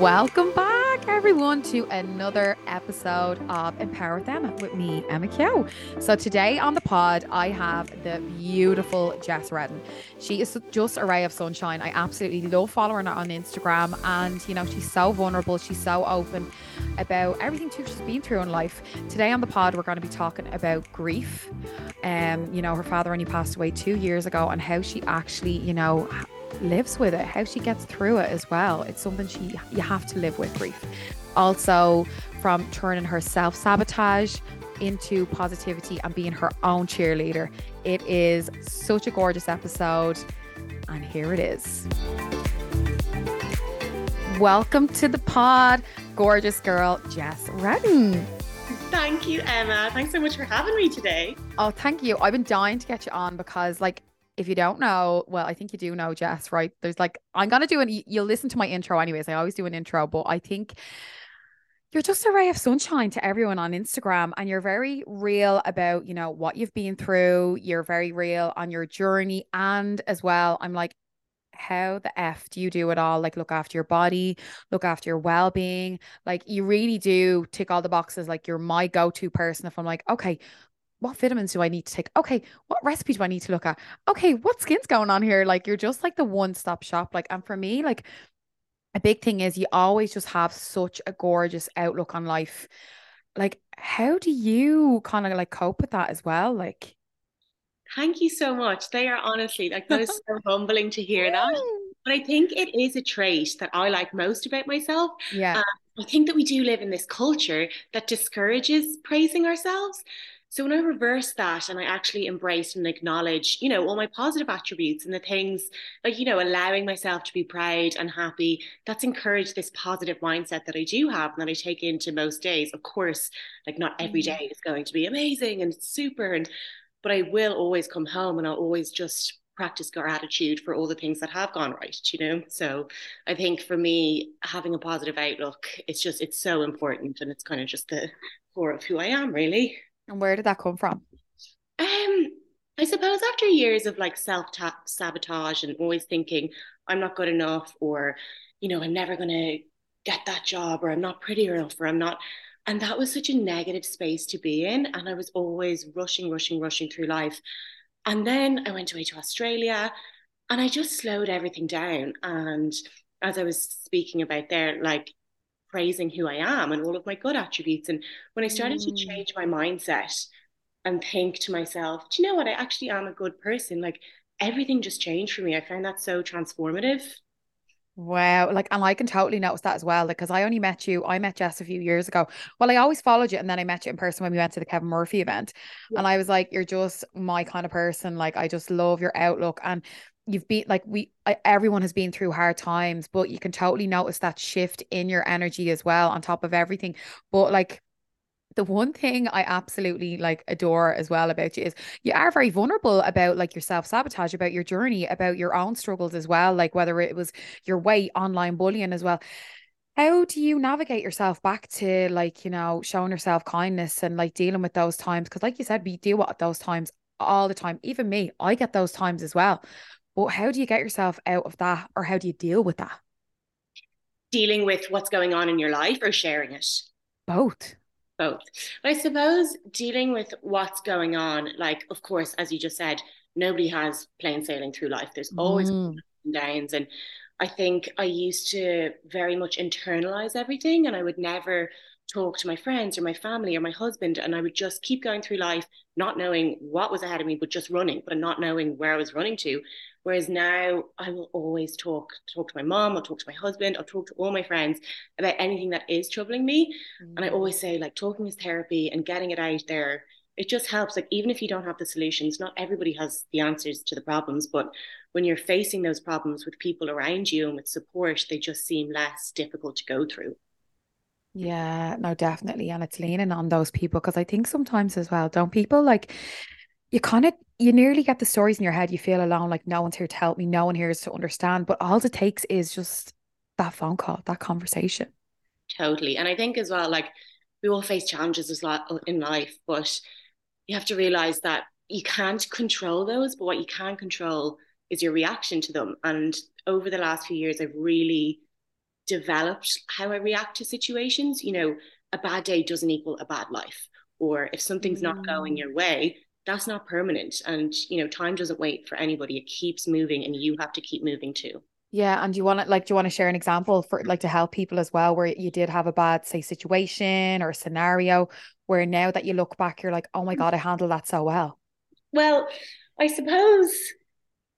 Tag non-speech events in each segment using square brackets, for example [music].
Welcome back, everyone, to another episode of Empower Them with me, Emma Kehoe. So, today on the pod, I have the beautiful Jess Redden. She is just a ray of sunshine. I absolutely love following her on Instagram, and you know, she's so vulnerable, she's so open about everything she's been through in life. Today on the pod, we're going to be talking about grief. Um, you know, her father only passed away two years ago, and how she actually, you know, lives with it, how she gets through it as well. It's something she you have to live with grief. Also, from turning her self sabotage into positivity and being her own cheerleader. It is such a gorgeous episode, and here it is. Welcome to the pod, gorgeous girl Jess Redden. Thank you, Emma. Thanks so much for having me today. Oh, thank you. I've been dying to get you on because, like, if you don't know, well, I think you do know, Jess, right? There's like, I'm going to do an, you'll listen to my intro anyways. I always do an intro, but I think you're just a ray of sunshine to everyone on Instagram and you're very real about, you know, what you've been through. You're very real on your journey. And as well, I'm like, how the F do you do it all? Like, look after your body, look after your well being. Like, you really do tick all the boxes. Like, you're my go to person. If I'm like, okay, what vitamins do I need to take? Okay, what recipe do I need to look at? Okay, what skin's going on here? Like you're just like the one stop shop. Like, and for me, like a big thing is you always just have such a gorgeous outlook on life. Like, how do you kind of like cope with that as well? Like, thank you so much. They are honestly like that is so [laughs] humbling to hear that. But I think it is a trait that I like most about myself. Yeah. Um, I think that we do live in this culture that discourages praising ourselves. So when I reverse that and I actually embrace and acknowledge, you know, all my positive attributes and the things like, you know, allowing myself to be proud and happy, that's encouraged this positive mindset that I do have and that I take into most days. Of course, like not every mm. is going to be amazing and super and but I will always come home and I'll always just practice gratitude for all the things that have gone right you know so i think for me having a positive outlook it's just it's so important and it's kind of just the core of who i am really and where did that come from? Um, I suppose after years of like self sabotage and always thinking I'm not good enough, or you know, I'm never gonna get that job, or I'm not pretty enough, or I'm not. And that was such a negative space to be in. And I was always rushing, rushing, rushing through life. And then I went away to Australia and I just slowed everything down. And as I was speaking about there, like praising who I am and all of my good attributes. And when I started mm. to change my mindset and think to myself, do you know what? I actually am a good person. Like everything just changed for me. I found that so transformative. Wow. Like, and I can totally notice that as well. Because I only met you, I met Jess a few years ago. Well, I always followed you. And then I met you in person when we went to the Kevin Murphy event. Yeah. And I was like, you're just my kind of person. Like, I just love your outlook. And you've been like we everyone has been through hard times but you can totally notice that shift in your energy as well on top of everything but like the one thing I absolutely like adore as well about you is you are very vulnerable about like your self sabotage, about your journey, about your own struggles as well, like whether it was your weight, online bullying as well. How do you navigate yourself back to like, you know, showing yourself kindness and like dealing with those times? Because, like you said, we deal with those times all the time. Even me, I get those times as well. But how do you get yourself out of that or how do you deal with that? Dealing with what's going on in your life or sharing it? Both. Both. I suppose dealing with what's going on, like, of course, as you just said, nobody has plain sailing through life. There's always mm. downs. And I think I used to very much internalize everything and I would never talk to my friends or my family or my husband and I would just keep going through life not knowing what was ahead of me but just running but not knowing where I was running to whereas now I will always talk talk to my mom I'll talk to my husband I'll talk to all my friends about anything that is troubling me mm-hmm. and I always say like talking is therapy and getting it out there it just helps like even if you don't have the solutions not everybody has the answers to the problems but when you're facing those problems with people around you and with support they just seem less difficult to go through yeah, no, definitely. And it's leaning on those people because I think sometimes as well, don't people like you kind of you nearly get the stories in your head, you feel alone, like no one's here to help me, no one here is to understand. But all it takes is just that phone call, that conversation. Totally. And I think as well, like we all face challenges as lot in life, but you have to realize that you can't control those, but what you can control is your reaction to them. And over the last few years, I've really developed how I react to situations. You know, a bad day doesn't equal a bad life. Or if something's mm. not going mm. your way, that's not permanent. And, you know, time doesn't wait for anybody. It keeps moving and you have to keep moving too. Yeah, and do you want to like do you want to share an example for like to help people as well where you did have a bad say situation or scenario where now that you look back you're like, "Oh my god, I handled that so well." Well, I suppose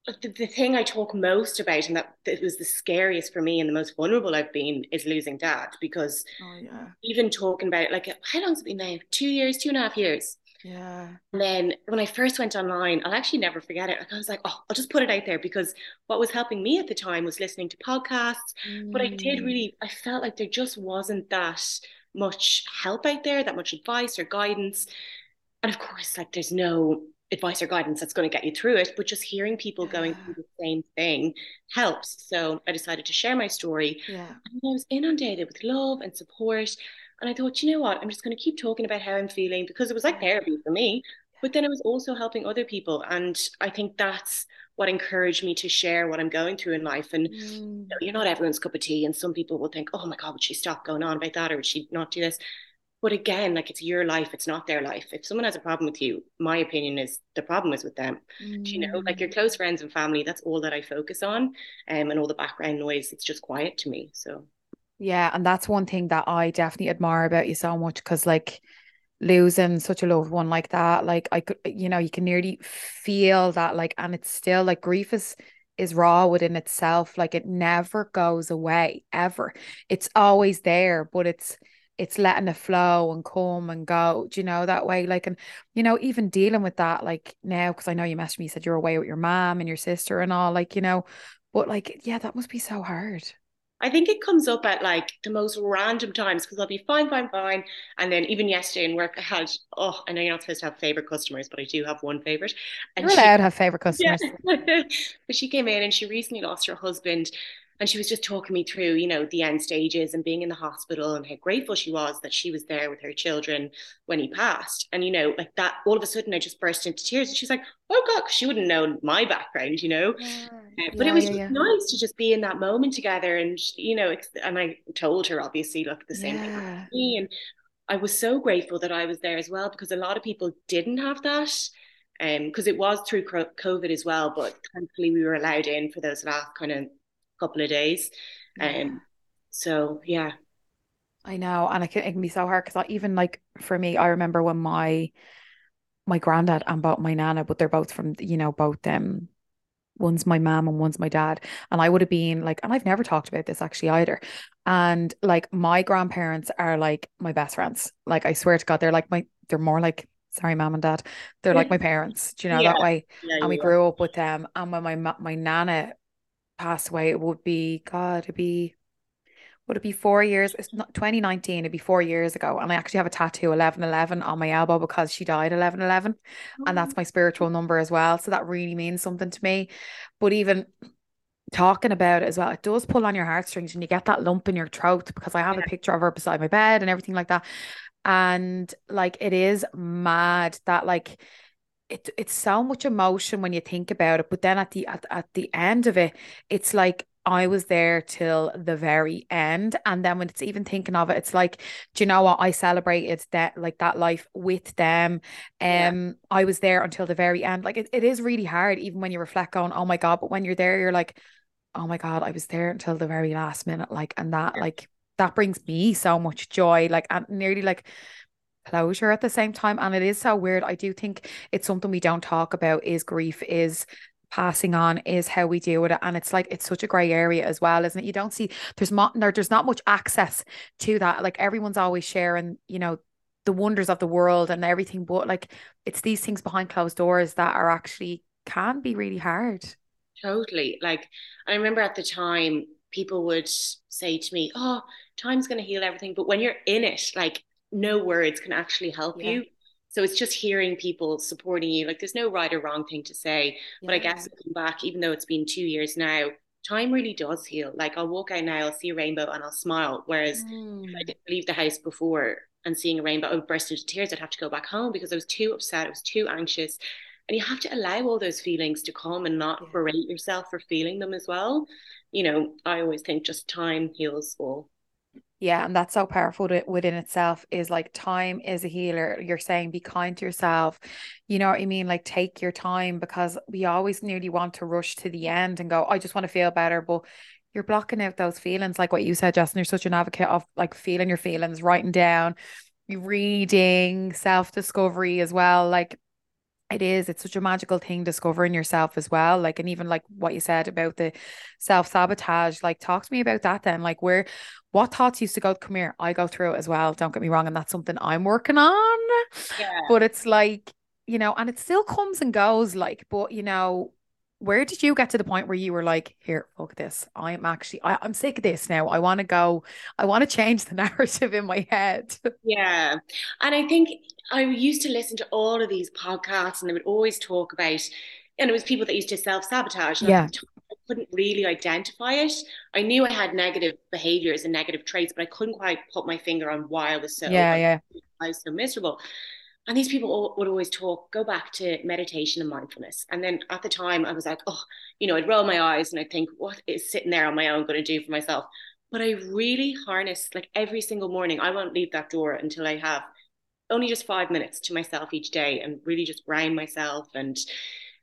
the, the thing I talk most about and that, that was the scariest for me and the most vulnerable I've been is losing dad because oh, yeah. even talking about it like how long's it been now? Two years, two and a half years. Yeah. And then when I first went online, I'll actually never forget it. I was like, oh, I'll just put it out there because what was helping me at the time was listening to podcasts. Mm. But I did mm. really, I felt like there just wasn't that much help out there, that much advice or guidance. And of course, like there's no advice or guidance that's going to get you through it, but just hearing people yeah. going through the same thing helps. So I decided to share my story. Yeah. And I was inundated with love and support. And I thought, you know what? I'm just going to keep talking about how I'm feeling because it was like therapy for me. But then it was also helping other people. And I think that's what encouraged me to share what I'm going through in life. And mm. you know, you're not everyone's cup of tea. And some people will think, oh my God, would she stop going on about that? Or would she not do this? But again, like it's your life, it's not their life. If someone has a problem with you, my opinion is the problem is with them. Mm. you know, like your mm. close friends and family, that's all that I focus on. Um, and all the background noise, it's just quiet to me. So yeah, and that's one thing that I definitely admire about you so much because like losing such a loved one like that, like I could you know, you can nearly feel that like and it's still like grief is is raw within itself. Like it never goes away ever. It's always there, but it's it's letting it flow and come and go. Do you know that way? Like, and you know, even dealing with that, like now, because I know you messaged me, you said you're away with your mom and your sister and all, like, you know, but like, yeah, that must be so hard. I think it comes up at like the most random times because I'll be fine, fine, fine. And then even yesterday in work, I had, oh, I know you're not supposed to have favorite customers, but I do have one favorite. And you're allowed to have favorite customers. Yeah. [laughs] but she came in and she recently lost her husband and she was just talking me through you know the end stages and being in the hospital and how grateful she was that she was there with her children when he passed and you know like that all of a sudden i just burst into tears and she's like oh god she wouldn't know my background you know yeah. Uh, but yeah, it was yeah, nice to just be in that moment together and you know and i told her obviously look the same thing with me and i was so grateful that i was there as well because a lot of people didn't have that because um, it was through COVID as well, but thankfully we were allowed in for those last kind of couple of days. Yeah. Um, so yeah. I know, and it can, it can be so hard because I even like for me, I remember when my my granddad and both my nana, but they're both from you know both them. Um, one's my mom and one's my dad, and I would have been like, and I've never talked about this actually either. And like my grandparents are like my best friends. Like I swear to God, they're like my, they're more like sorry, mom and dad. They're like [laughs] my parents. Do you know yeah. that way? Yeah, and we grew up with them. And when my my nana passed away, it would be God, it'd be would it be four years? It's not 2019, it'd be four years ago. And I actually have a tattoo 1111 on my elbow because she died 1111. Mm-hmm. And that's my spiritual number as well. So that really means something to me. But even talking about it as well, it does pull on your heartstrings and you get that lump in your throat because I have yeah. a picture of her beside my bed and everything like that. And like it is mad that like it, it's so much emotion when you think about it but then at the at, at the end of it it's like I was there till the very end. And then when it's even thinking of it, it's like, do you know what? I celebrated that like that life with them. Um yeah. I was there until the very end. Like it, it is really hard, even when you reflect on, oh my God, but when you're there, you're like, oh my God, I was there until the very last minute. Like, and that yeah. like that brings me so much joy. Like and nearly like closure at the same time. And it is so weird. I do think it's something we don't talk about is grief, is passing on is how we deal with it. And it's like it's such a gray area as well isn't it? You don't see there's not there's not much access to that. Like everyone's always sharing you know the wonders of the world and everything but like it's these things behind closed doors that are actually can be really hard. Totally. Like i remember at the time people would say to me oh time's going to heal everything. But when you're in it like no words can actually help yeah. you. So it's just hearing people supporting you. Like there's no right or wrong thing to say. Yeah. But I guess looking back, even though it's been two years now, time really does heal. Like I'll walk out now, I'll see a rainbow and I'll smile. Whereas mm. if I didn't leave the house before and seeing a rainbow, I would burst into tears. I'd have to go back home because I was too upset. I was too anxious. and you have to allow all those feelings to come and not berate yourself for feeling them as well you know i always think just time heals all yeah, and that's so powerful to, within itself is like time is a healer. You're saying be kind to yourself. You know what I mean? Like take your time because we always nearly want to rush to the end and go, I just want to feel better. But you're blocking out those feelings, like what you said, Justin. You're such an advocate of like feeling your feelings, writing down, reading, self discovery as well. Like it is it's such a magical thing discovering yourself as well like and even like what you said about the self-sabotage like talk to me about that then like where what thoughts used to go come here i go through it as well don't get me wrong and that's something i'm working on yeah. but it's like you know and it still comes and goes like but you know where did you get to the point where you were like here fuck this i'm actually I, i'm sick of this now i want to go i want to change the [laughs] narrative in my head yeah and i think i used to listen to all of these podcasts and they would always talk about and it was people that used to self-sabotage yeah I couldn't really identify it. I knew I had negative behaviors and negative traits, but I couldn't quite put my finger on why I was so yeah, yeah. I was so miserable. And these people would always talk, go back to meditation and mindfulness. And then at the time, I was like, oh, you know, I'd roll my eyes and I'd think, what is sitting there on my own going to do for myself? But I really harnessed like every single morning. I won't leave that door until I have only just five minutes to myself each day and really just ground myself. And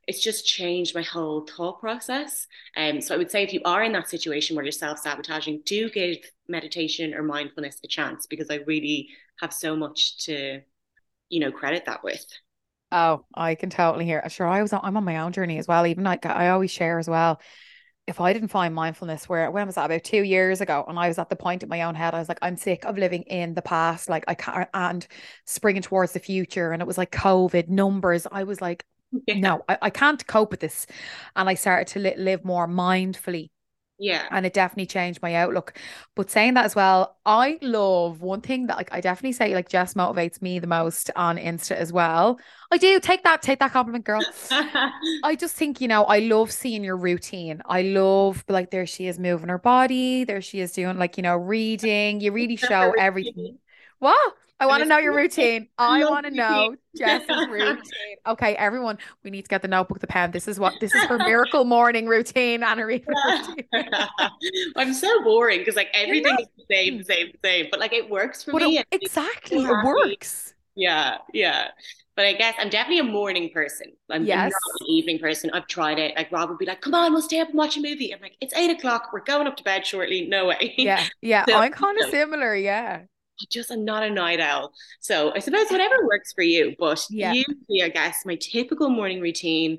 it's just changed my whole thought process. Um, so I would say if you are in that situation where you're self sabotaging, do give meditation or mindfulness a chance because I really have so much to you know, credit that with. Oh, I can totally hear. Uh, sure, I was on, I'm on my own journey as well. Even like I always share as well. If I didn't find mindfulness, where when was that about two years ago, and I was at the point in my own head, I was like, I'm sick of living in the past, like I can't, and springing towards the future. And it was like COVID numbers. I was like, [laughs] yeah. no, I, I can't cope with this. And I started to li- live more mindfully yeah. And it definitely changed my outlook. But saying that as well, I love one thing that like I definitely say like Jess motivates me the most on Insta as well. I do take that, take that compliment, girl. [laughs] I just think, you know, I love seeing your routine. I love like there she is moving her body, there she is doing like, you know, reading. You really show everything. What? I want to know your routine. [laughs] I want to know [laughs] Jess's routine. Okay, everyone, we need to get the notebook, the pen. This is what this is her [laughs] miracle morning routine, Anna. I'm so boring because like everything is the same, same, same. But like it works for but me. It, exactly, it works. Yeah, yeah. But I guess I'm definitely a morning person. I'm yes. not an evening person. I've tried it. Like Rob would be like, "Come on, we'll stay up and watch a movie." I'm like, "It's eight o'clock. We're going up to bed shortly. No way." Yeah, yeah. so, I'm kind of similar. Yeah. I just am not a night owl. So I suppose whatever works for you. But yeah. usually, I guess my typical morning routine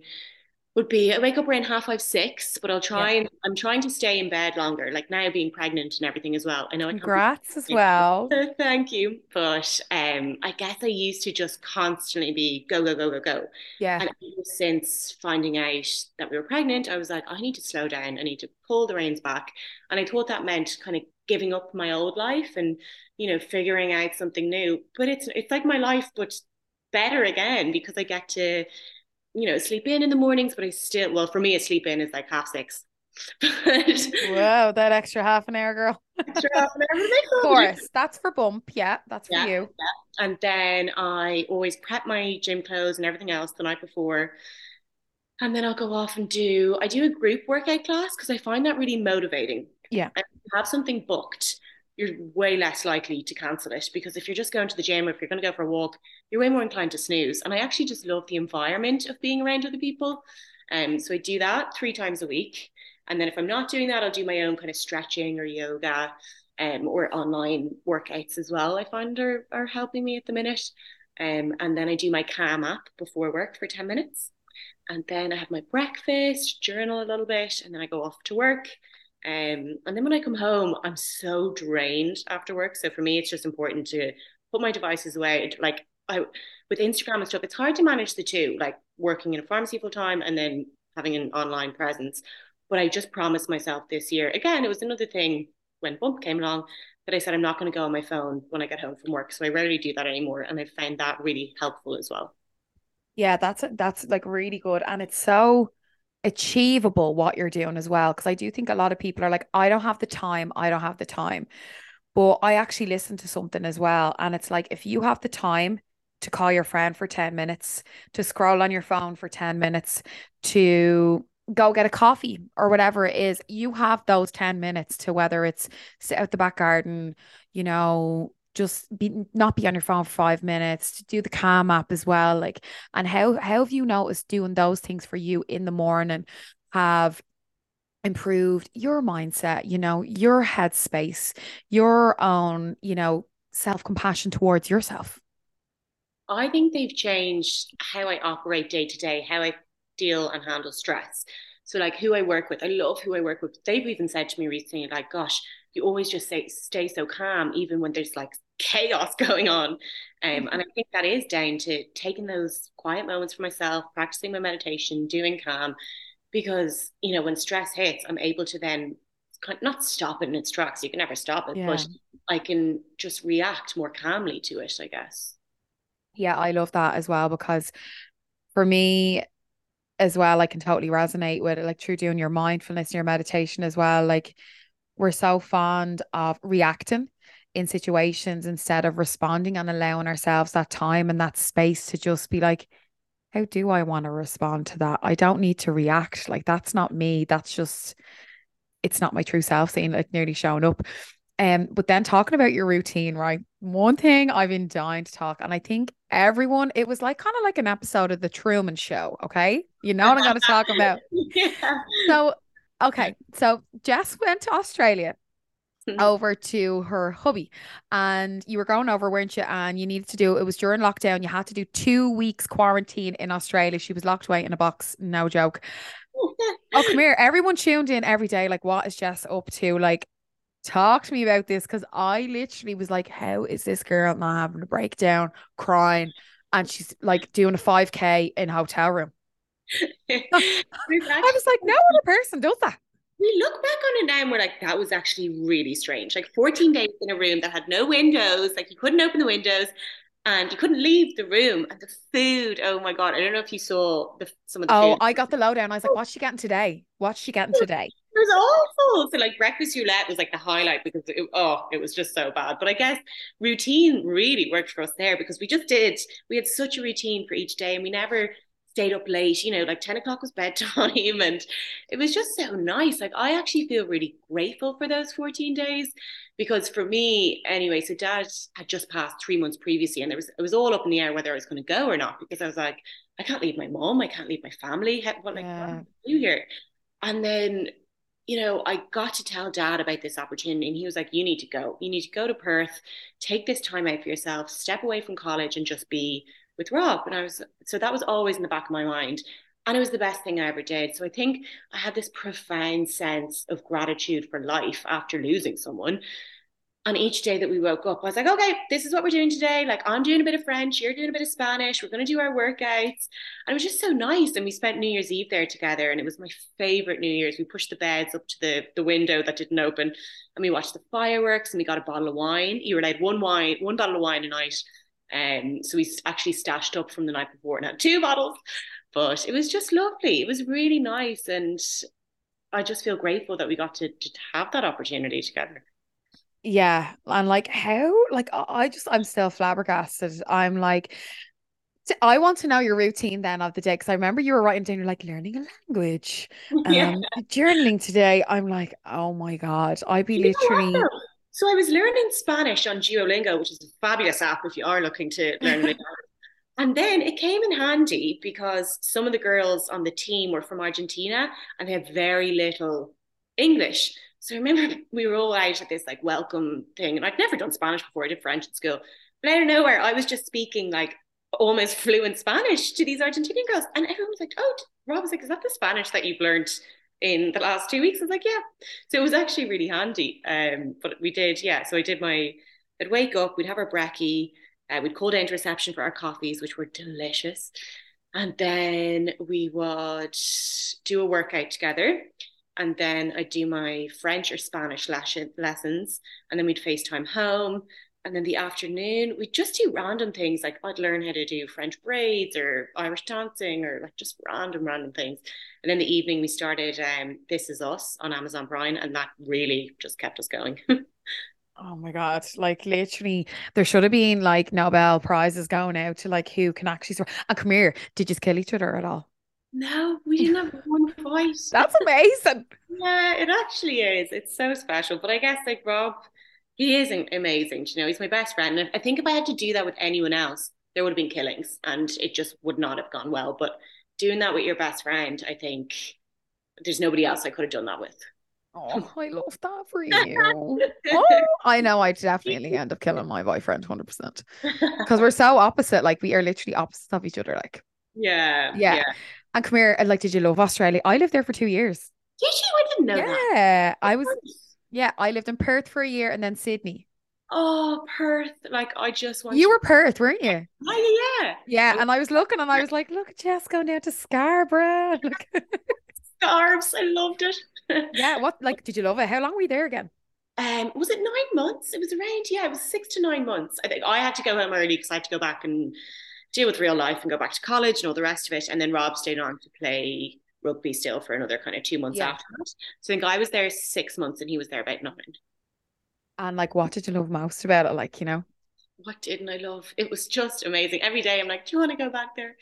would be I wake up around half five, six, but I'll try yeah. and I'm trying to stay in bed longer, like now being pregnant and everything as well. I know Congrats as well. [laughs] Thank you. But um I guess I used to just constantly be go, go, go, go, go. Yeah. And since finding out that we were pregnant, I was like, I need to slow down. I need to pull the reins back. And I thought that meant kind of giving up my old life and you know figuring out something new. But it's it's like my life but better again because i get to you know sleep in in the mornings but i still well for me a sleep in is like half six. [laughs] Wow that extra half an hour girl. [laughs] Extra half an hour [laughs] of course. That's for bump. Yeah that's for yeah, you. yeah. and then i always prep my gym clothes and everything else the night before. And then I'll go off and do I do a group workout class because I find that really motivating. Yeah. And have something booked, you're way less likely to cancel it because if you're just going to the gym or if you're going to go for a walk, you're way more inclined to snooze. And I actually just love the environment of being around other people. Um, so I do that three times a week. And then if I'm not doing that, I'll do my own kind of stretching or yoga um, or online workouts as well. I find are, are helping me at the minute. Um, and then I do my Calm app before work for 10 minutes and then I have my breakfast, journal a little bit, and then I go off to work. Um, and then when I come home, I'm so drained after work. So for me, it's just important to put my devices away. Like I, with Instagram and stuff, it's hard to manage the two, like working in a pharmacy full time and then having an online presence. But I just promised myself this year. Again, it was another thing when Bump came along that I said I'm not going to go on my phone when I get home from work. So I rarely do that anymore, and I found that really helpful as well. Yeah, that's that's like really good. And it's so achievable what you're doing as well. Cause I do think a lot of people are like, I don't have the time, I don't have the time. But I actually listen to something as well. And it's like if you have the time, to call your friend for 10 minutes, to scroll on your phone for 10 minutes, to go get a coffee or whatever it is, you have those 10 minutes to whether it's sit out the back garden, you know, just be not be on your phone for five minutes to do the calm app as well like and how how have you noticed doing those things for you in the morning have improved your mindset you know your headspace your own you know self-compassion towards yourself? I think they've changed how i operate day to day how i deal and handle stress. So like who i work with i love who i work with. They've even said to me recently like gosh you always just say stay so calm even when there's like chaos [laughs] going on. Um, mm-hmm. and I think that is down to taking those quiet moments for myself, practicing my meditation, doing calm, because you know when stress hits, I'm able to then not stop it in its tracks. You can never stop it, yeah. but I can just react more calmly to it. I guess. Yeah, I love that as well because for me as well, I can totally resonate with it. Like through doing your mindfulness, and your meditation as well. Like we're so fond of reacting in situations instead of responding and allowing ourselves that time and that space to just be like, how do I want to respond to that? I don't need to react. Like that's not me. That's just it's not my true self seeing like nearly showing up. Um, but then talking about your routine, right? One thing I've been dying to talk, and I think everyone, it was like kind of like an episode of the Truman Show. Okay, you know what I'm going to talk about. [laughs] yeah. So, okay, so Jess went to Australia [laughs] over to her hubby. And you were going over weren't you? And you needed to do it was during lockdown you had to do two weeks quarantine in australia. She was locked away in a box. No joke. Oh come here. [laughs] Everyone tuned in every day. Like what is jess up to? Like talk to me about this because i literally was like how is this girl not having a breakdown crying? And she's like doing a 5k in a hotel room. [laughs] I was like no other person does that we look back on it now and we're like, that was actually really strange. Like 14 days in a room that had no windows, like you couldn't open the windows and you couldn't leave the room. And the food, oh my God. I don't know if you saw the, some of the Oh, food. I got the lowdown. I was like, oh. what's she getting today? What's she getting today? It was awful. So like breakfast roulette was like the highlight because it, oh, it was just so bad. But I guess routine really worked for us there because we just did. We had such a routine for each day, and we never stayed up late, you know, like 10 o'clock was bedtime. [laughs] And it was just so nice. Like, I actually feel really grateful for those 14 days because for me, anyway, so dad had just passed three months previously and there was, it was all up in the air whether I was going to go or not because I was like, I can't leave my mom. I can't leave my family. What, like, yeah. what do do here? And then, you know, I got to tell dad about this opportunity and he was like, you need to go. You need to go to Perth, take this time out for yourself, step away from college and just be with Rob. And I was, so that was always in the back of my mind. And it was the best thing I ever did. So I think I had this profound sense of gratitude for life after losing someone. And each day that we woke up, I was like, okay, this is what we're doing today. Like, I'm doing a bit of French, you're doing a bit of Spanish, we're going to do our workouts. And it was just so nice. And we spent New Year's Eve there together. And it was my favorite New Year's. We pushed the beds up to the, the window that didn't open and we watched the fireworks and we got a bottle of wine. You were allowed one wine, one bottle of wine a night. Um, so we actually stashed up from the night before and had two bottles. But it was just lovely. It was really nice. And I just feel grateful that we got to, to have that opportunity together. Yeah. And like, how, like, I just, I'm still flabbergasted. I'm like, I want to know your routine then of the day because I remember you were writing down, you're like learning a language, [laughs] um, yeah. journaling today. I'm like, oh my god, I'd be you literally so I was learning Spanish on Duolingo, which is a fabulous app if you are looking to learn [laughs] And then it came in handy because some of the girls on the team were from Argentina and they had very little English. So I remember [laughs] we were all out at this like welcome thing, and I'd never done Spanish before. I did French at school, but out of nowhere, I was just speaking like almost fluent Spanish to these Argentinian girls, and everyone was like, "Oh, Rob was like, is that the Spanish that you've learned in the last two weeks. I was like, yeah. So it was actually really handy. Um, but we did, yeah. So I did my, I'd wake up, we'd have our brekkie, uh, we'd call down to reception for our coffees, which were delicious. And then we would do a workout together. And then I'd do my French or Spanish lessons. And then we'd FaceTime home. And then the afternoon, we just do random things like I'd learn how to do French braids or Irish dancing or like just random, random things. And then the evening, we started um, This Is Us on Amazon Prime, and that really just kept us going. [laughs] Oh my God. Like literally, there should have been like Nobel prizes going out to like who can actually survive. And come here, did you kill each other at all? No, we didn't have one fight. [laughs] That's amazing. yeah, it actually is. It's so special. But I guess like Rob, he is amazing. You know, he's my best friend. And I think if I had to do that with anyone else, there would have been killings and it just would not have gone well. But doing that with your best friend, I think there's nobody else I could have done that with. Oh, I love that for [laughs] you. oh, I know I'd definitely end up killing my boyfriend 100% because [laughs] we're so opposite. Like, we are literally opposites of each other. Like, yeah, yeah. yeah. And come here, like, did you love Australia? I lived there for two years. Did you? I didn't know yeah, that. Yeah, I was. Yeah, I lived in Perth for a year and then Sydney. Oh, Perth! Like I just want. You were Perth, weren't you? Oh yeah. Yeah, and I was looking, and I was like, "Look at Jess going down to Scarborough." [laughs] Scarves, I loved it. yeah, what [laughs] like did you love it? How long were you there again? Um, was it nine months? It was around, yeah, it was six to nine months. I think I had to go home early because I had to go back and deal with real life and go back to college and all the rest of it. And then Rob stayed on to play rugby still for another kind of two months yeah. after that. So I think I was there six months and he was there about nine. And like, what did you love most about it? Like, you know, what didn't I love? It was just amazing. Every day I'm like, do you want to go back there?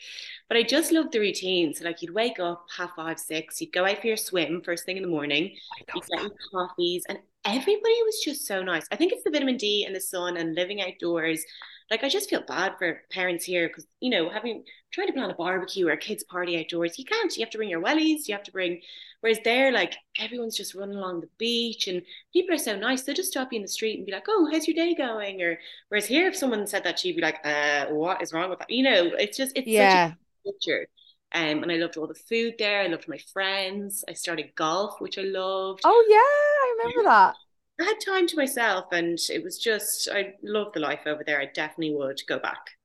But I just loved the routine. So like you'd wake up half five, six, you'd go out for your swim first thing in the morning, oh you'd get your coffees, and everybody was just so nice. I think it's the vitamin D and the sun and living outdoors. Like I just feel bad for parents here because you know having trying to plan a barbecue or a kids party outdoors, you can't. You have to bring your wellies. You have to bring. Whereas there, like everyone's just running along the beach and people are so nice. They'll just stop you in the street and be like, "Oh, how's your day going?" Or whereas here, if someone said that, she'd be like, "Uh, what is wrong with that?" You know, it's just it's yeah. such a picture. Um, and I loved all the food there. I loved my friends. I started golf, which I loved. Oh yeah, I remember that. I had time to myself and it was just I love the life over there. I definitely would go back.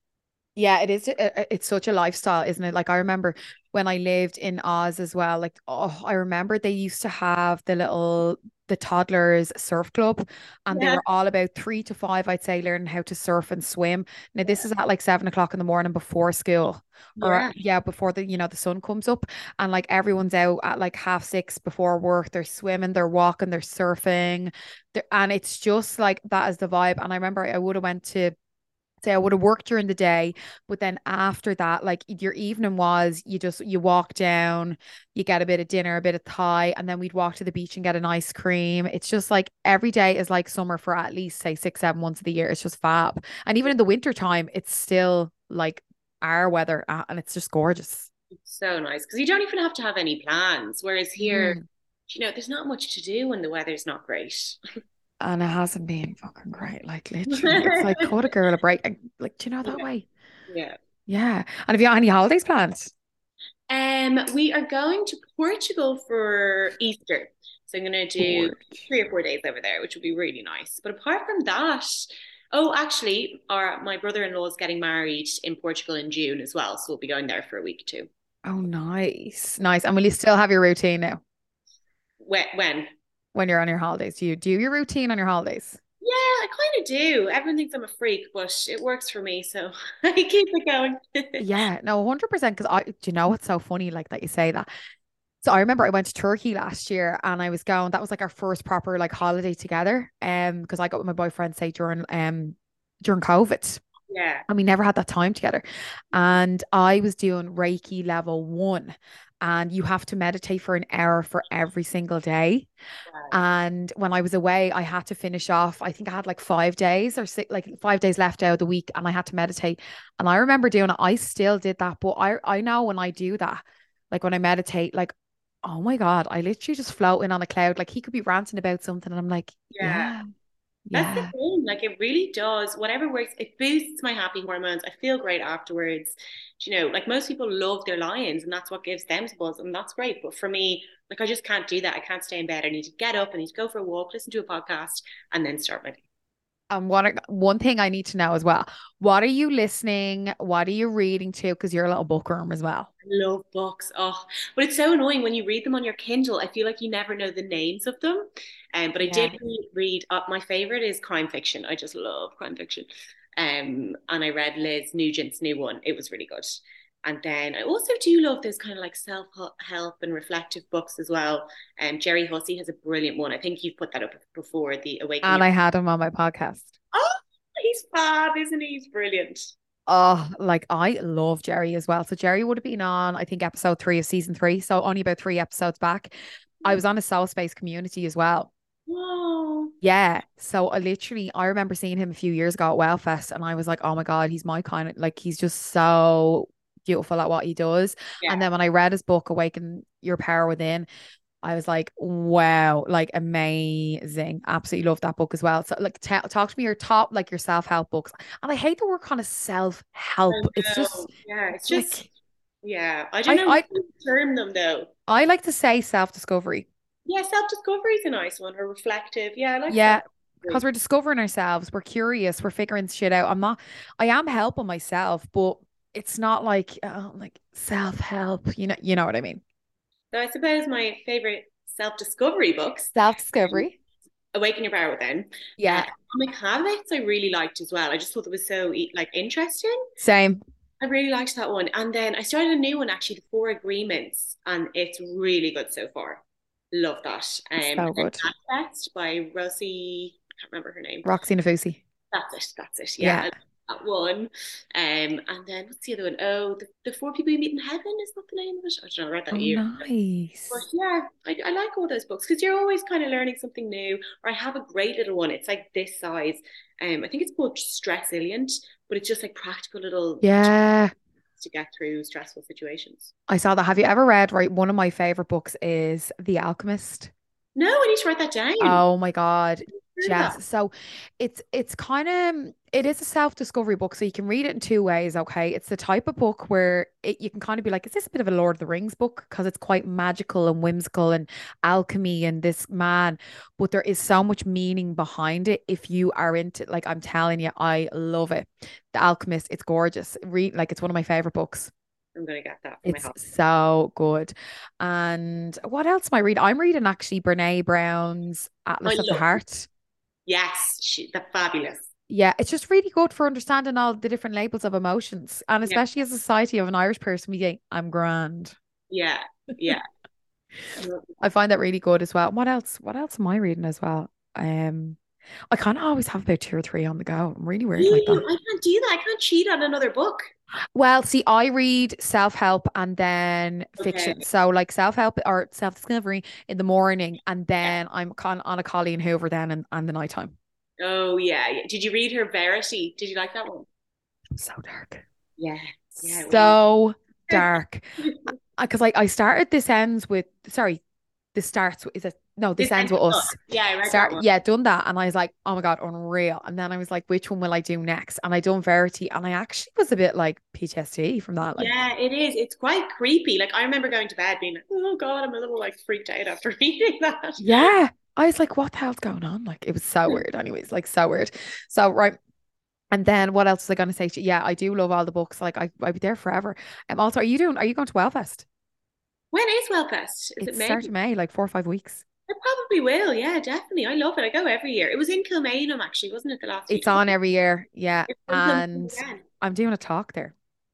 Yeah, it is. Uh, uh, it's such a lifestyle, isn't it? Like I remember when I lived in Oz as well. Like oh, I remember they used to have the little the toddlers surf club, and yeah. they were all about three to five. I'd say learning how to surf and swim. Now this is at like seven o'clock in the morning before school, or yeah. yeah, before the you know the sun comes up, and like everyone's out at like half six before work. They're swimming, they're walking, they're surfing, they're, and it's just like that is the vibe. And I remember I would have went to say I would have worked during the day, but then after that, like your evening was you just you walk down, you get a bit of dinner, a bit of Thai, and then we'd walk to the beach and get an ice cream. It's just like every day is like summer for at least say six, seven months of the year. It's just fab. And even in the winter time, it's still like our weather uh, and it's just gorgeous. It's so nice because you don't even have to have any plans. Whereas here, mm. you know, there's not much to do when the weather's not great. [laughs] and it hasn't been fucking great. Like literally, it's like [laughs] cut a girl a break. Like, do you know that yeah. way? Yeah. Yeah. And have you got any holidays planned? Um, we are going to Portugal for Easter. So I'm gonna do Porch. three or four days over there, which will be really nice. But apart from that, oh, actually, our my brother-in-law is getting married in Portugal in June as well, so we'll be going there for a week too. Oh, nice, nice. And will you still have your routine now? When? When? When you're on your holidays? Do you do your routine on your holidays? Yeah, I kind of do. Everyone thinks I'm a freak, but it works for me, so [laughs] I keep it going. [laughs] yeah, no, hundred percent. Because I, do you know what's so funny? Like that you say that. So I remember I went to Turkey last year, and I was going. That was like our first proper like holiday together. Um, because I got with my boyfriend say during um during COVID. Yeah. And we never had that time together. And I was doing Reiki level one and you have to meditate for an hour for every single day. And when I was away, I had to finish off. I think I had like five days or six, like five days left out of the week, and I had to meditate. And I remember doing it. I still did that, but I I know when I do that, like when I meditate, like oh my god, I literally just floating on a cloud. Like he could be ranting about something, and I'm like, yeah. yeah. That's yeah. the thing. Like it really does. Whatever works, it boosts my happy hormones. I feel great afterwards. You know, like most people love their lions and that's what gives them the buzz. And that's great. But for me, like I just can't do that. I can't stay in bed. I need to get up, I need to go for a walk, listen to a podcast, and then start my day. And what one thing I need to know as well. What are you listening? What are you reading to? Because you're a little bookworm as well. I love books. Oh, but it's so annoying when you read them on your Kindle. I feel like you never know the names of them. Um, but I yeah. did read. Uh, my favorite is crime fiction. I just love crime fiction. Um, and I read Liz Nugent's new one. It was really good. And then I also do love those kind of like self help and reflective books as well. And um, Gerry Hussey has a brilliant one. I think you've put that up before, The Awakening. And I had him on my podcast. Oh, he's fab, isn't he? He's brilliant. Oh, like I love Gerry as well. So Gerry would have been on, I think, episode three of season three. So only about three episodes back. I was on a soul space community as well. Yeah. So I literally I remember seeing him a few years ago at Wellfest and I was like, oh my God, he's my kind of like he's just so beautiful at what he does. Yeah. And then when I read his book, Awaken Your Power Within, I was like, wow, like amazing. Absolutely love that book as well. So, like, t- talk to me your top, like, your self help books. And I hate the word kind of self help. It's just, yeah, it's just, like, yeah. I don't I, know I, term them though. I like to say self discovery. Yeah, self discovery is a nice one or reflective. Yeah, I like yeah. Because we're discovering ourselves, we're curious, we're figuring shit out. I'm not, I am helping myself, but it's not like uh, like self help. You know, you know what I mean. So I suppose my favorite self discovery books. Self discovery. Awaken Your Power Within. Yeah. Uh, Atomic Habits I really liked as well. I just thought it was so like interesting. Same. I really liked that one. And then I started a new one actually, The Four Agreements, and it's really good so far. Love that. Um, so good. Manifest by Rosie, I can't remember her name. Roxy Nafousi. That's it. That's it. Yeah. yeah that one. Um, and then what's the other one? Oh, the, the four people you meet in heaven is not the name of it. I don't know. I read that oh, year. Nice. But yeah, I, I like all those books because you're always kind of learning something new. Or I have a great little one. It's like this size. Um, I think it's called Stress Stressilient, but it's just like practical little yeah to get through stressful situations. I saw that. Have you ever read? Right, one of my favorite books is The Alchemist. No, I need to write that down. Oh my god, Yes. So it's it's kind of it is a self-discovery book. So you can read it in two ways, okay? It's the type of book where it, you can kind of be like, is this a bit of a Lord of the Rings book? Because it's quite magical and whimsical and alchemy and this man. But there is so much meaning behind it. If you are into like I'm telling you, I love it. The Alchemist, it's gorgeous. Read like it's one of my favorite books. I'm gonna get that. it's so good. And what else am I reading? I'm reading actually Brene Brown's Atlas of the Heart. Yes, she, that's fabulous. Yeah, it's just really good for understanding all the different labels of emotions. And especially yeah. as a society of an Irish person, we think, I'm grand. Yeah, yeah. [laughs] I find that really good as well. What else? What else am I reading as well? Um, I kind of always have about two or three on the go. I'm really weird like that. I can't do that. I can't cheat on another book. Well, see, I read self help and then okay. fiction. So, like self help or self discovery in the morning, and then yeah. I'm con- on a Colleen Hoover then and, and the nighttime. Oh, yeah. Did you read her Verity? Did you like that one? So dark. Yeah. Yeah. So dark. Because I, I started This Ends with, sorry, this starts is it no this, ends with us yeah I read Start, yeah done that and I was like oh my god unreal and then I was like which one will I do next and I done Verity and I actually was a bit like PTSD from that like yeah it is it's quite creepy like I remember going to bed being like oh god I'm a little like freaked out after [laughs] reading that yeah I was like what the hell's going on like it was so weird anyways like so weird so right and then what else was I going to say? Yeah, I do love all the books. Like I, I'd be there forever. And um, also, are you doing? Are you going to Wellfest? When is Wellfest? Is it's it May? Start of May, like four or five weeks. I probably will. Yeah, definitely. I love it. I go every year. It was in Kilmainham, actually, wasn't it? The last. It's on every year. Yeah, and I'm doing a talk there.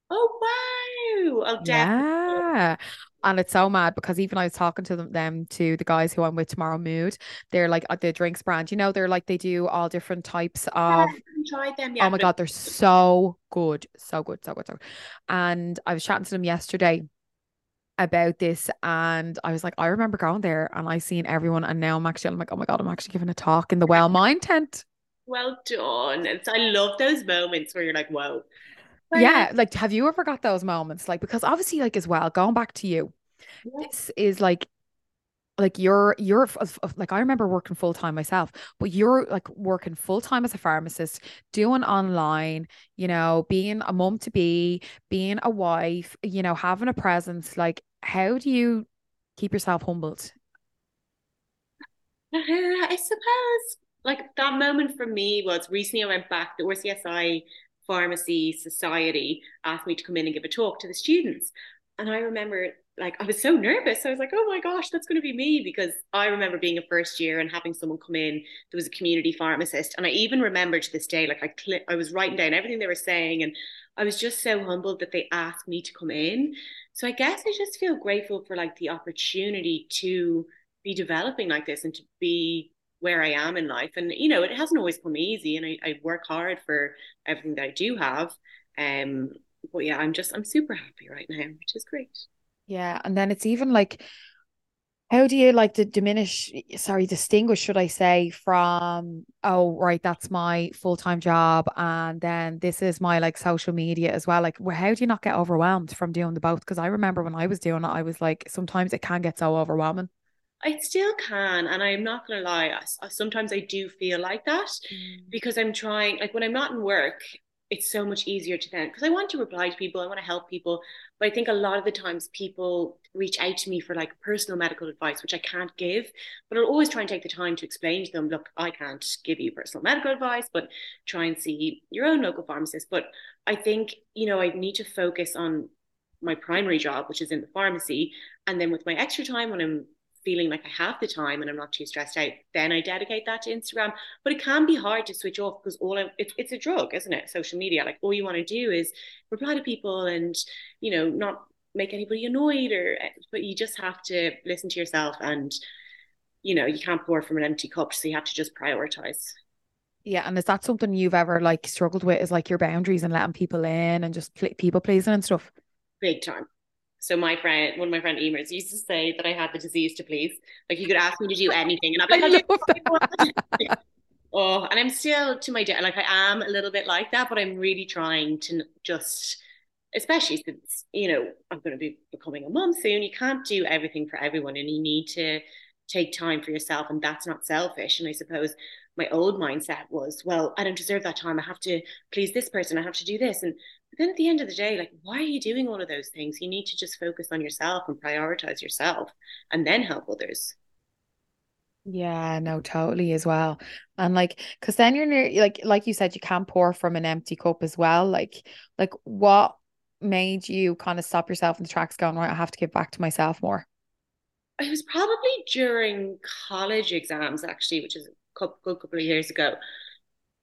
Oh wow! Oh. Yeah. And it's so mad because even I was talking to them, them to the guys who I'm with tomorrow mood. They're like uh, the drinks brand, you know, they're like they do all different types of yeah, them, yeah, oh my god, they're so good, so good, so good, so good. And I was chatting to them yesterday about this and I was like, I remember going there and I seen everyone and now I'm actually I'm like, oh my god, I'm actually giving a talk in the Well Mind tent. Well done. And so I love those moments where you're like, whoa. yeah, like have you ever got those moments? Like because obviously, like as well, going back to you, yeah. this is like like you're you're like I remember working full time myself, but you're like working full time as a pharmacist, doing online, you know, being a mom to be, being a wife, you know, having a presence. Like, how do you keep yourself humbled? [laughs] I suppose like that moment for me was recently I went back the RCSI Pharmacy Society asked me to come in and give a talk to the students, and I remember like I was so nervous. I was like, oh my gosh, that's going to be me because I remember being a first year and having someone come in. There was a community pharmacist, and I even remember to this day, like I cl- I was writing down everything they were saying, and I was just so humbled that they asked me to come in. So I guess I just feel grateful for like the opportunity to be developing like this and to be where I am in life. And you know, it hasn't always come easy, and I, I work hard for everything that I do have. Um, but yeah, I'm just I'm super happy right now, which is great. Yeah, and then it's even like how do you like to diminish sorry distinguish should i say from oh right that's my full-time job and then this is my like social media as well like how do you not get overwhelmed from doing the both because i remember when i was doing it i was like sometimes it can get so overwhelming I still can, and I'm not gonna lie. I, Sometimes I do feel like that mm. because I'm trying. Like when I'm not in work, it's so much easier to then because I want to reply to people, I want to help people. But I think a lot of the times people reach out to me for like personal medical advice, which I can't give. But I'll always try and take the time to explain to them, look, I can't give you personal medical advice, but try and see your own local pharmacist. But I think, you know, I need to focus on my primary job, which is in the pharmacy. And then with my extra time when I'm feeling like I have the time and I'm not too stressed out, then I dedicate that to Instagram. But it can be hard to switch off because all I, it, it's a drug, isn't it? Social media, like all you want to do is reply to people and you know not make anybody annoyed or eh, but you just have to listen to yourself and you know you can't pour from an empty cup so you have to just prioritize yeah and is that something you've ever like struggled with is like your boundaries and letting people in and just pl- people pleasing and stuff big time so my friend, one of my friend Emers used to say that I had the disease to please. Like you could ask me to do [laughs] anything, and I'd be like, [laughs] oh, and I'm still to my day. Like I am a little bit like that, but I'm really trying to just, especially since you know I'm going to be becoming a mom soon. You can't do everything for everyone, and you need to take time for yourself, and that's not selfish. And I suppose my old mindset was, well, I don't deserve that time. I have to please this person. I have to do this, and but then at the end of the day, like, why are you doing all of those things? You need to just focus on yourself and prioritize yourself and then help others. Yeah, no, totally as well. And like, cause then you're near, like, like you said, you can't pour from an empty cup as well. Like, like what made you kind of stop yourself in the tracks going, right, I have to give back to myself more? It was probably during college exams, actually, which is a couple, good couple of years ago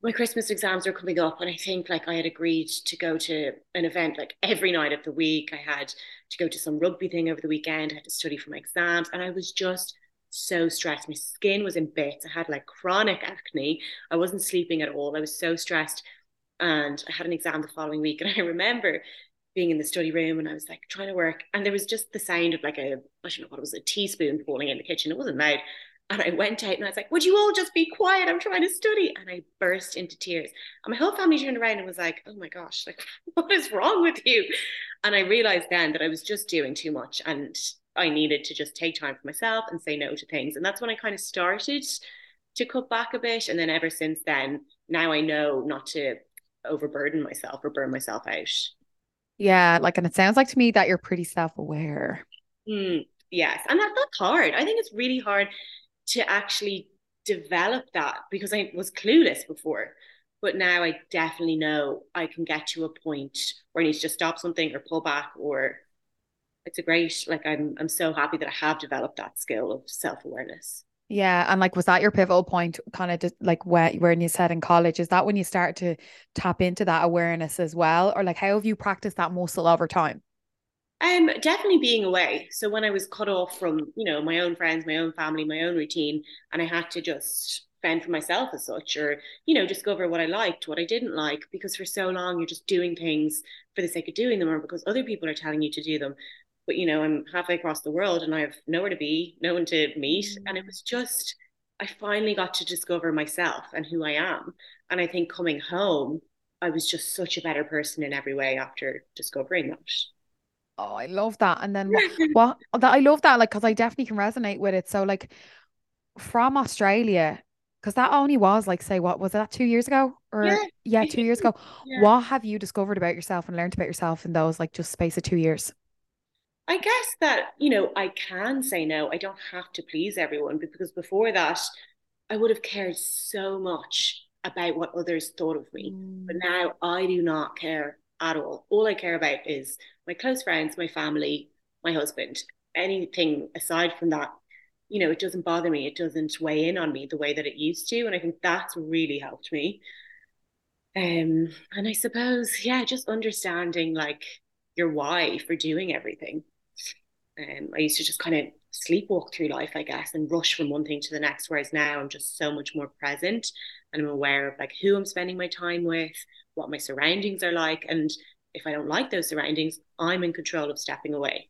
my Christmas exams are coming up, and I think like I had agreed to go to an event like every night of the week. I had to go to some rugby thing over the weekend. I had to study for my exams, and I was just so stressed. My skin was in bits. I had like chronic acne. I wasn't sleeping at all. I was so stressed, and I had an exam the following week. And [laughs] I remember being in the study room and I was like trying to work, and there was just the sound of like a I don't know what it was a teaspoon falling in the kitchen. It wasn't loud, and I went out and I was like, Would you all just be quiet? I'm trying to study. And I burst into tears. And my whole family turned around and was like, Oh my gosh, like, [laughs] what is wrong with you? And I realized then that I was just doing too much and I needed to just take time for myself and say no to things. And that's when I kind of started to cut back a bit. And then ever since then, now I know not to overburden myself or burn myself out. Yeah, like, and it sounds like to me that you're pretty self aware. Mm, yes. And that, that's hard. I think it's really hard to actually develop that because I was clueless before. But now I definitely know I can get to a point where I need to just stop something or pull back or it's a great like I'm I'm so happy that I have developed that skill of self-awareness. Yeah, and like was that your pivotal point kind of just like where when you said in college is that when you start to tap into that awareness as well or like how have you practiced that muscle over time? Um, definitely being away. So when I was cut off from, you know, my own friends, my own family, my own routine, and I had to just fend for myself as such, or you know, discover what I liked, what I didn't like, because for so long you're just doing things for the sake of doing them, or because other people are telling you to do them. But you know, I'm halfway across the world, and I have nowhere to be, no one to meet, and it was just, I finally got to discover myself and who I am. And I think coming home, I was just such a better person in every way after discovering that. Oh, I love that. And then what, [laughs] what that I love that, like, because I definitely can resonate with it. So, like, from Australia, because that only was like, say, what was that two years ago? Or yeah, yeah [laughs] two years ago. Yeah. What have you discovered about yourself and learned about yourself in those like just space of two years? I guess that, you know, I can say no. I don't have to please everyone because before that, I would have cared so much about what others thought of me. Mm. But now I do not care at all. All I care about is my close friends, my family, my husband. Anything aside from that, you know, it doesn't bother me. It doesn't weigh in on me the way that it used to. And I think that's really helped me. Um, and I suppose, yeah, just understanding like your why for doing everything. Um, I used to just kind of sleepwalk through life, I guess, and rush from one thing to the next. Whereas now I'm just so much more present and I'm aware of like who I'm spending my time with, what my surroundings are like. And if I don't like those surroundings, I'm in control of stepping away.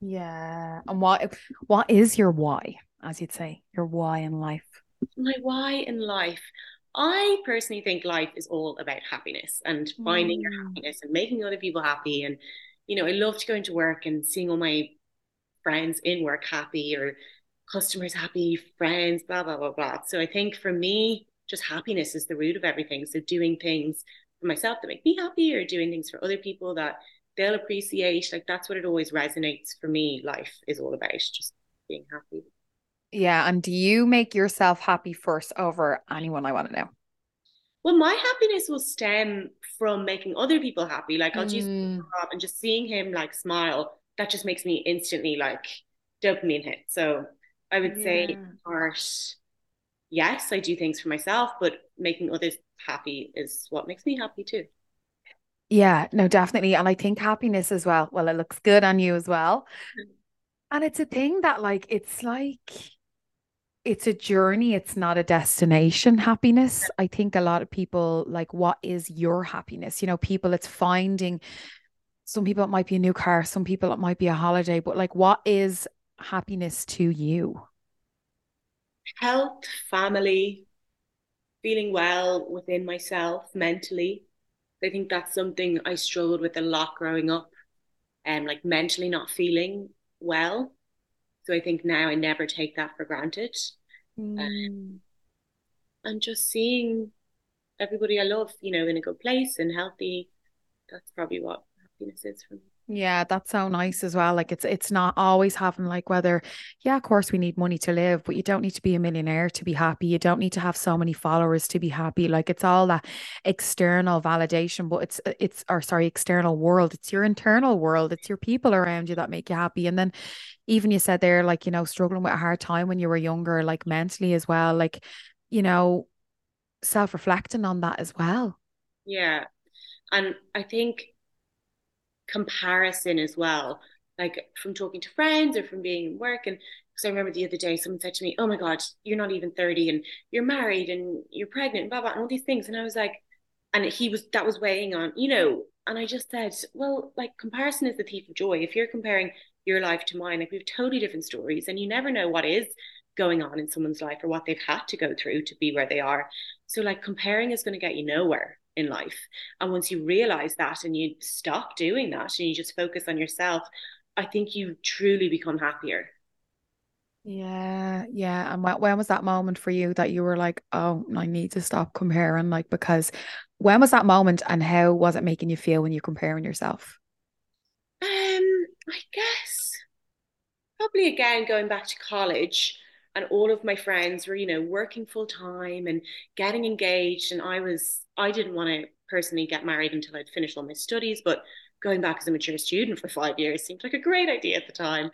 Yeah. And what what is your why, as you'd say, your why in life? My why in life. I personally think life is all about happiness and finding mm. your happiness and making other people happy. And, you know, I love to go into work and seeing all my friends in work happy or customers happy, friends, blah, blah, blah, blah. So I think for me, just happiness is the root of everything. So doing things for myself that make me happy or doing things for other people that they'll appreciate, like that's what it always resonates for me. Life is all about just being happy. Yeah. And do you make yourself happy first over anyone I want to know? Well, my happiness will stem from making other people happy. Like I'll mm. just and just seeing him like smile that just makes me instantly like dopamine hit. So I would yeah. say art, yes, I do things for myself, but making others happy is what makes me happy too. Yeah, no, definitely. And I think happiness as well. Well, it looks good on you as well. Mm-hmm. And it's a thing that, like, it's like, it's a journey, it's not a destination happiness. I think a lot of people, like, what is your happiness? You know, people, it's finding some people it might be a new car, some people it might be a holiday, but like what is happiness to you? Health, family, feeling well within myself mentally. I think that's something I struggled with a lot growing up and um, like mentally not feeling well. So I think now I never take that for granted. Mm. Um, and just seeing everybody I love, you know, in a good place and healthy. That's probably what happiness is for me. Yeah, that's so nice as well. Like it's it's not always having like whether, yeah, of course we need money to live, but you don't need to be a millionaire to be happy. You don't need to have so many followers to be happy. Like it's all that external validation, but it's it's or sorry, external world. It's your internal world. It's your people around you that make you happy. And then even you said there, like, you know, struggling with a hard time when you were younger, like mentally as well, like, you know, self-reflecting on that as well. Yeah. And I think comparison as well, like from talking to friends or from being in work. And because I remember the other day, someone said to me, Oh my God, you're not even 30 and you're married and you're pregnant, and blah, blah, and all these things. And I was like, and he was, that was weighing on, you know, and I just said, Well, like comparison is the thief of joy. If you're comparing your life to mine, like we have totally different stories and you never know what is going on in someone's life or what they've had to go through to be where they are. So, like, comparing is going to get you nowhere in life. And once you realize that and you stop doing that and you just focus on yourself, I think you truly become happier. Yeah, yeah. And when was that moment for you that you were like, oh, I need to stop comparing? Like, because when was that moment and how was it making you feel when you're comparing yourself? Um, I guess probably again going back to college and all of my friends were, you know, working full time and getting engaged. And I was I didn't want to personally get married until I'd finished all my studies, but going back as a mature student for five years seemed like a great idea at the time.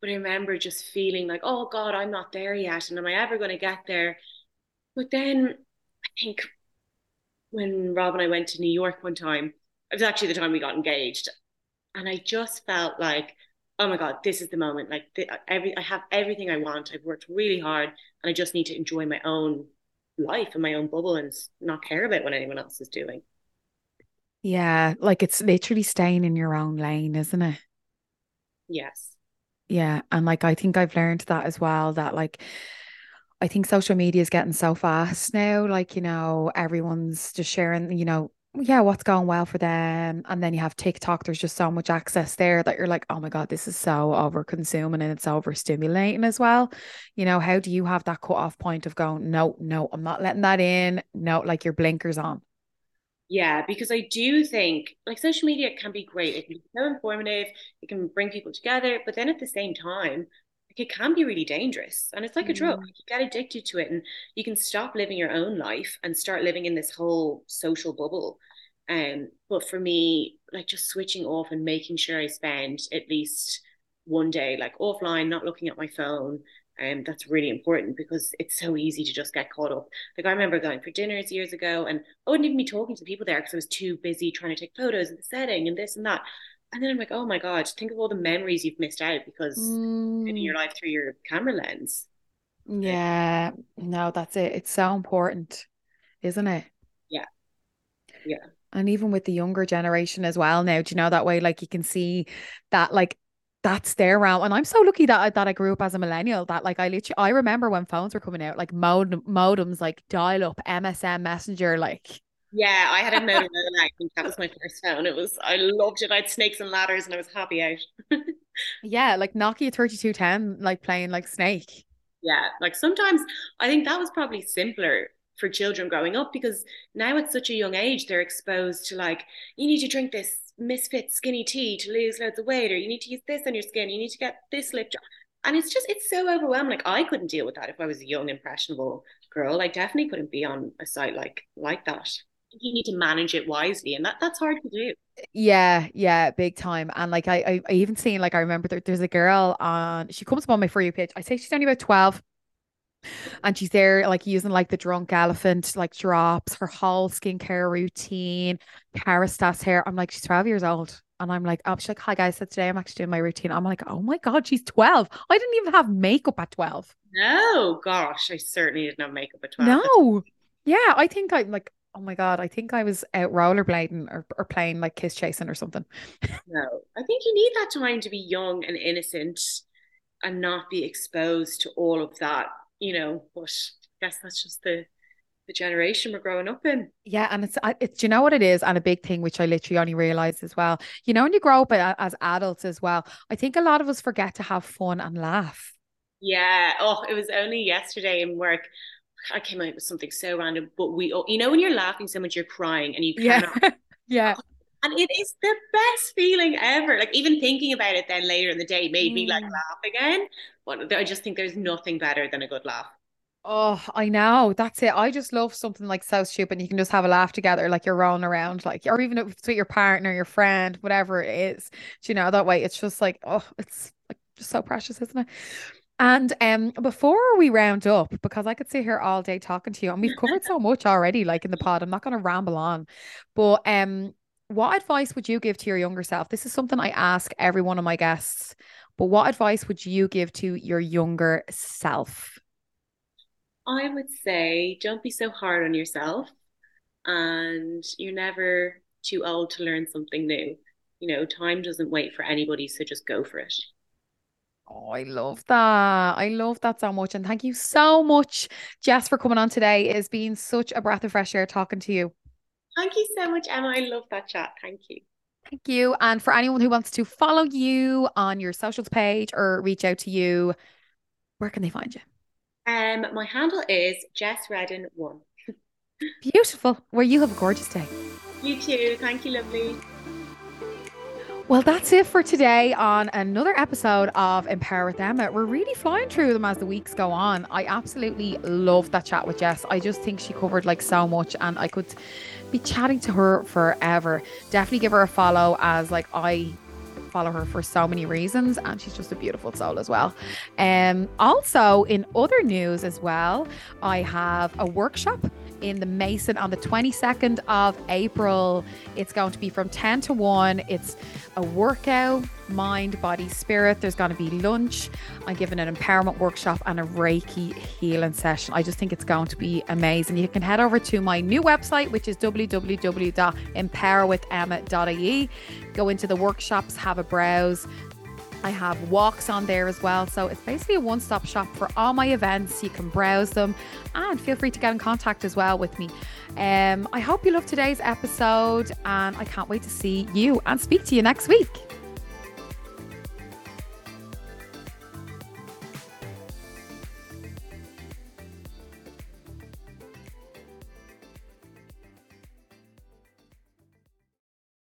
But I remember just feeling like, oh God, I'm not there yet. And am I ever going to get there? But then I think when Rob and I went to New York one time, it was actually the time we got engaged. And I just felt like, oh my God, this is the moment. Like the, every, I have everything I want. I've worked really hard and I just need to enjoy my own life and my own bubble and not care about what anyone else is doing. Yeah, like it's literally staying in your own lane, isn't it? Yes. Yeah, and like I think I've learned that as well that like I think social media is getting so fast now like you know everyone's just sharing you know yeah, what's going well for them. And then you have TikTok, there's just so much access there that you're like, oh my God, this is so over consuming and it's overstimulating as well. You know, how do you have that cut off point of going, no, no, I'm not letting that in? No, like your blinkers on. Yeah, because I do think like social media can be great. It can be so informative, it can bring people together, but then at the same time, it can be really dangerous and it's like a drug. Mm. You get addicted to it and you can stop living your own life and start living in this whole social bubble. Um, but for me, like just switching off and making sure I spend at least one day like offline, not looking at my phone, And that's really important because it's so easy to just get caught up. Like I remember going for dinners years ago and I wouldn't even be talking to the people there because I was too busy trying to take photos of the setting and this and that. And then I'm like, oh my God, think of all the memories you've missed out because mm. in your life through your camera lens. Yeah, no, that's it. It's so important, isn't it? Yeah. Yeah. And even with the younger generation as well now, do you know that way? Like you can see that like that's their realm. And I'm so lucky that I, that I grew up as a millennial that like I literally I remember when phones were coming out, like modem modems, like dial up, MSN Messenger, like yeah, I had a Motorola. [laughs] I think that was my first phone. It was I loved it. I had snakes and ladders, and I was happy out. [laughs] yeah, like Nokia thirty two ten, like playing like Snake. Yeah, like sometimes I think that was probably simpler for children growing up because now at such a young age they're exposed to like you need to drink this misfit skinny tea to lose loads of weight or you need to use this on your skin you need to get this lip job and it's just it's so overwhelming like i couldn't deal with that if i was a young impressionable girl i definitely couldn't be on a site like like that you need to manage it wisely and that that's hard to do. Yeah yeah big time. And like i i, I even seen like i remember there, there's a girl on she comes up on my for you page. I say she's only about 12 and she's there like using like the drunk elephant like drops her whole skincare routine Kerastase hair. I'm like she's 12 years old. And i'm like oh she's like hi guys. So today i'm actually doing my routine. I'm like oh my god she's 12 i didn't even have makeup at 12 no gosh i certainly didn't have makeup at 12 no. Yeah i think i'm like oh my god i think i was out rollerblading or, or playing like kiss chasing or something [laughs] no i think you need that time to be young and innocent and not be exposed to all of that you know, but I guess that's just the the generation we're growing up in. Yeah, and it's it's you know what it is, and a big thing which I literally only realized as well. You know, when you grow up as adults as well, I think a lot of us forget to have fun and laugh. Yeah. Oh, it was only yesterday in work. I came out with something so random, but we, you know, when you're laughing so much, you're crying and you cannot. [laughs] Yeah. yeah. And it is the best feeling ever. Like even thinking about it then later in the day made mm. me like mm. laugh again. But I just think there's nothing better than a good laugh. Oh, I know. That's it. I just love something like so stupid. And you can just have a laugh together, like you're rolling around, like, or even if it's with your partner, your friend, whatever it is. Do you know that way? It's just like, oh, it's like just so precious, isn't it? And um, before we round up, because I could sit here all day talking to you, and we've covered so much already, like in the pod. I'm not going to ramble on, but um, what advice would you give to your younger self? This is something I ask every one of my guests but what advice would you give to your younger self? I would say don't be so hard on yourself and you're never too old to learn something new. You know, time doesn't wait for anybody, so just go for it. Oh, I love that. I love that so much. And thank you so much, Jess, for coming on today. It's been such a breath of fresh air talking to you. Thank you so much, Emma. I love that chat. Thank you. Thank you. And for anyone who wants to follow you on your socials page or reach out to you, where can they find you? Um, my handle is Jess Redden one. Beautiful. Where you have a gorgeous day. You too. Thank you, lovely. Well, that's it for today on another episode of Empower with Emma. We're really flying through them as the weeks go on. I absolutely love that chat with Jess. I just think she covered like so much, and I could be chatting to her forever. Definitely give her a follow as like I follow her for so many reasons and she's just a beautiful soul as well. Um also in other news as well, I have a workshop in the Mason on the 22nd of April. It's going to be from 10 to 1. It's a workout, mind, body, spirit. There's going to be lunch. I'm giving an empowerment workshop and a Reiki healing session. I just think it's going to be amazing. You can head over to my new website, which is www.empowerwithemma.ie. Go into the workshops, have a browse. I have walks on there as well. So it's basically a one stop shop for all my events. You can browse them and feel free to get in contact as well with me. Um, I hope you love today's episode and I can't wait to see you and speak to you next week.